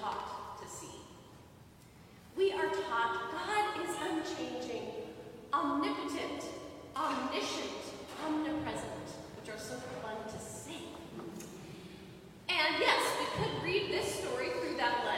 taught to see. We are taught God is unchanging, omnipotent, omniscient, omnipresent, which are so fun to sing. And yes, we could read this story through that lens.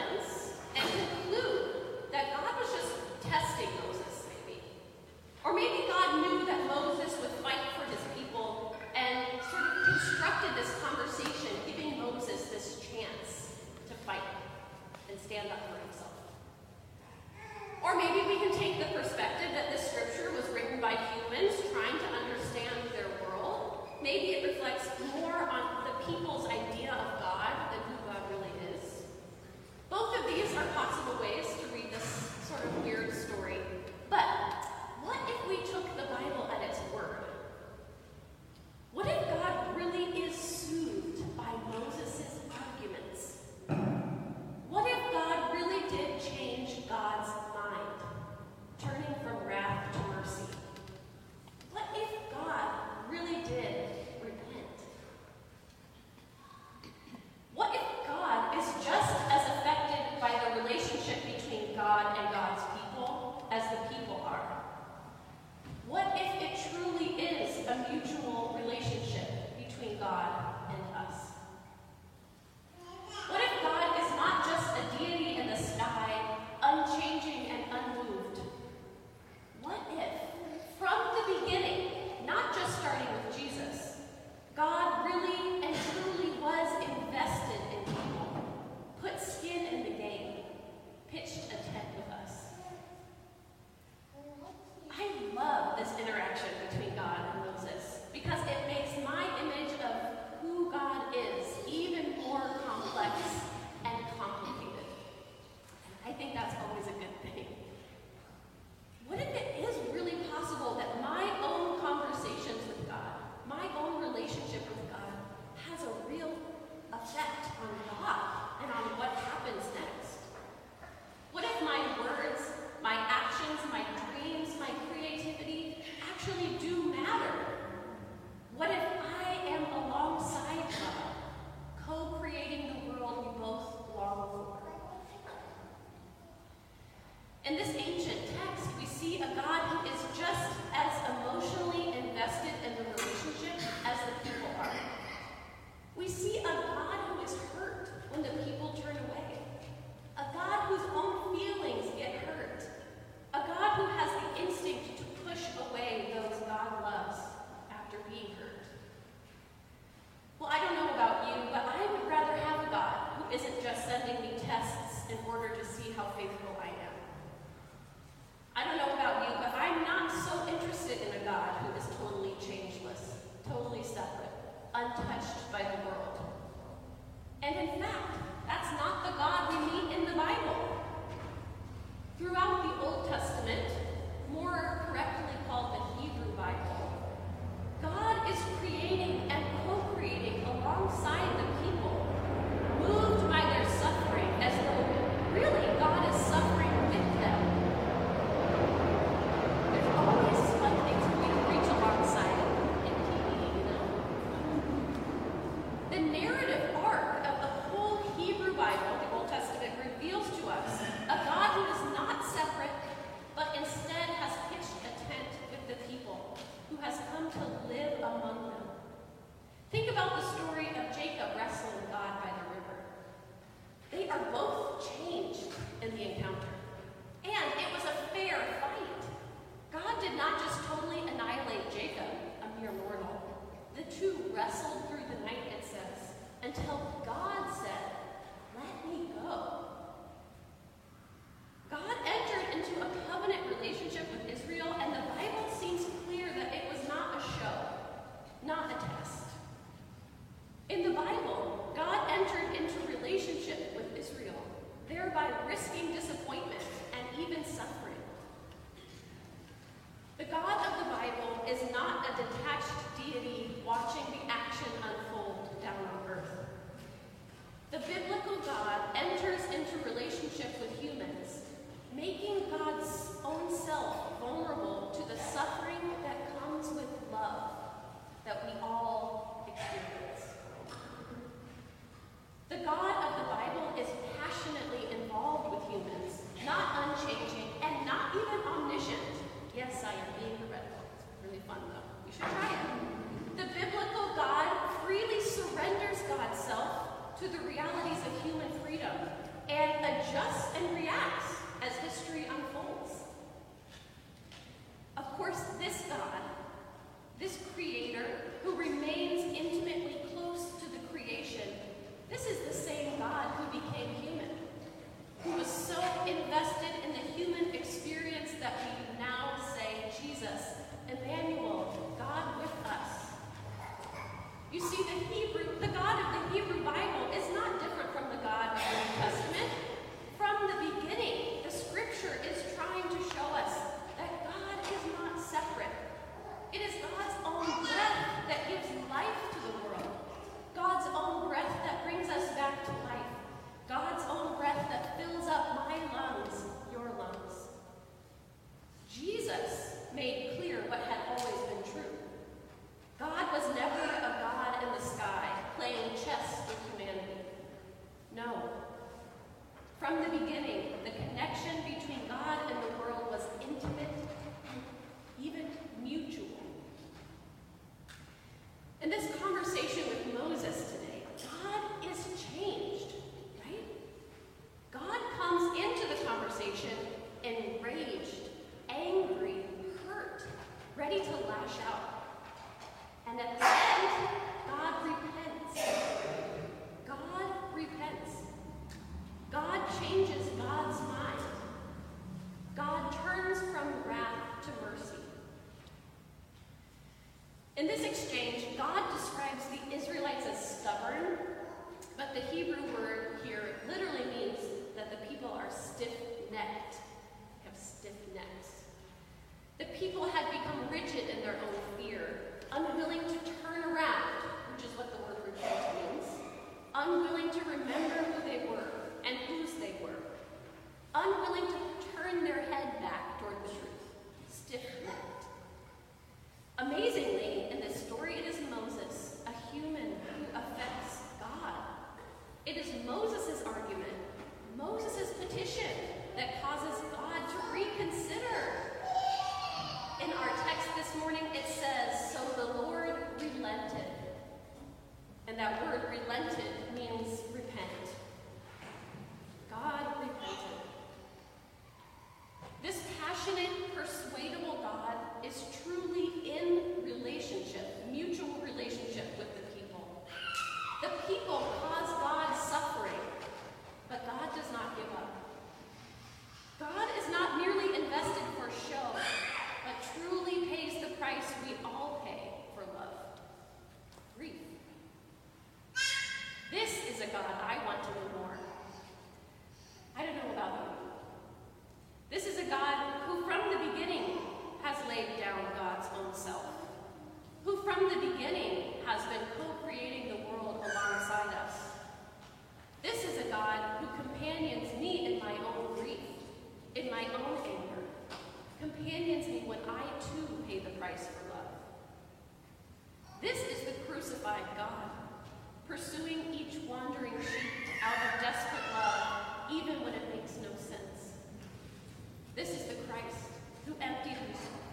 who emptied himself,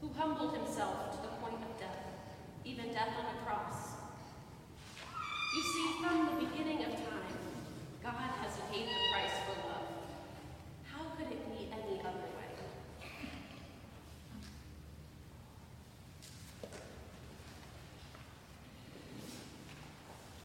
who humbled himself to the point of death, even death on a cross. You see, from the beginning of time, God has hated